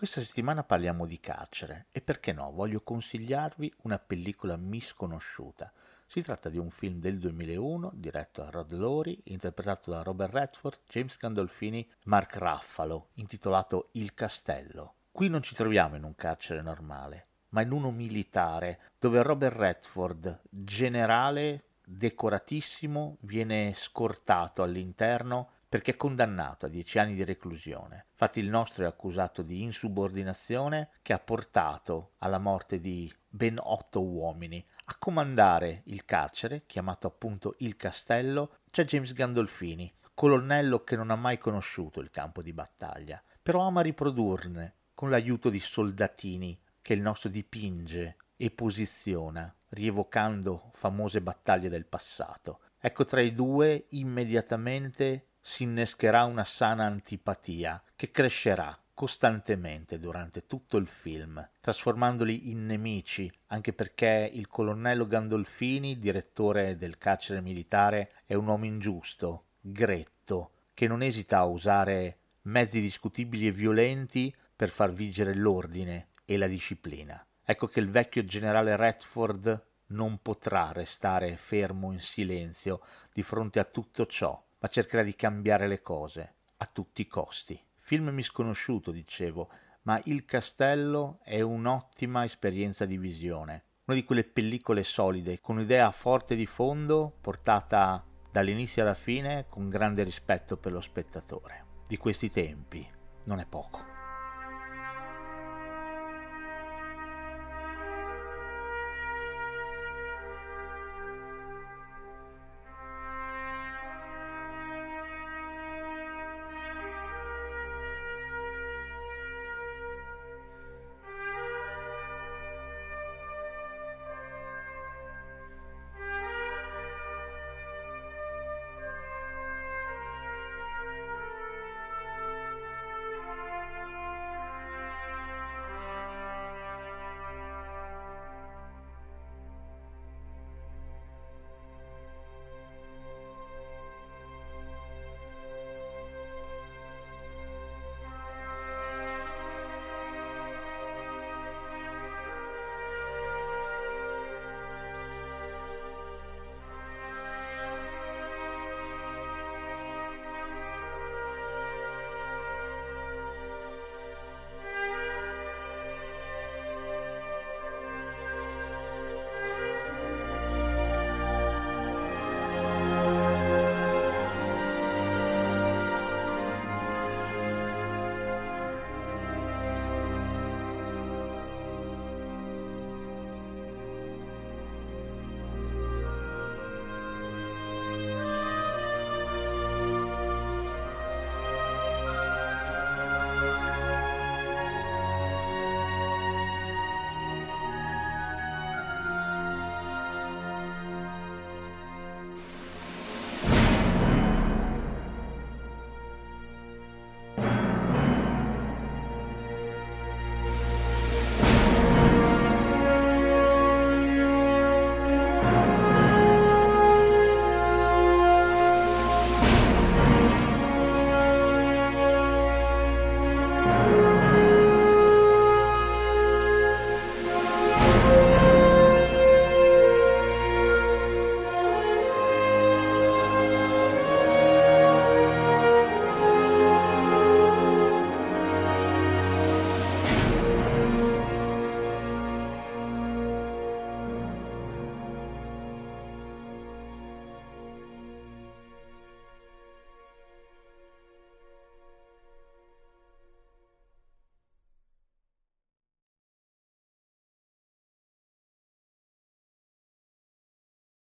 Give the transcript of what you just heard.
Questa settimana parliamo di carcere e perché no, voglio consigliarvi una pellicola misconosciuta. Si tratta di un film del 2001 diretto da Rod Lowry, interpretato da Robert Redford, James Gandolfini e Mark Ruffalo, intitolato Il Castello. Qui non ci troviamo in un carcere normale, ma in uno militare, dove Robert Redford, generale decoratissimo, viene scortato all'interno perché è condannato a dieci anni di reclusione. Infatti il nostro è accusato di insubordinazione che ha portato alla morte di ben otto uomini. A comandare il carcere, chiamato appunto il castello, c'è James Gandolfini, colonnello che non ha mai conosciuto il campo di battaglia, però ama riprodurne con l'aiuto di soldatini che il nostro dipinge e posiziona, rievocando famose battaglie del passato. Ecco tra i due immediatamente si innescherà una sana antipatia che crescerà costantemente durante tutto il film, trasformandoli in nemici, anche perché il colonnello Gandolfini, direttore del carcere militare, è un uomo ingiusto, gretto, che non esita a usare mezzi discutibili e violenti per far vigere l'ordine e la disciplina. Ecco che il vecchio generale Redford non potrà restare fermo in silenzio di fronte a tutto ciò ma cercherà di cambiare le cose a tutti i costi. Film misconosciuto, dicevo, ma Il Castello è un'ottima esperienza di visione, una di quelle pellicole solide, con un'idea forte di fondo, portata dall'inizio alla fine con grande rispetto per lo spettatore. Di questi tempi non è poco.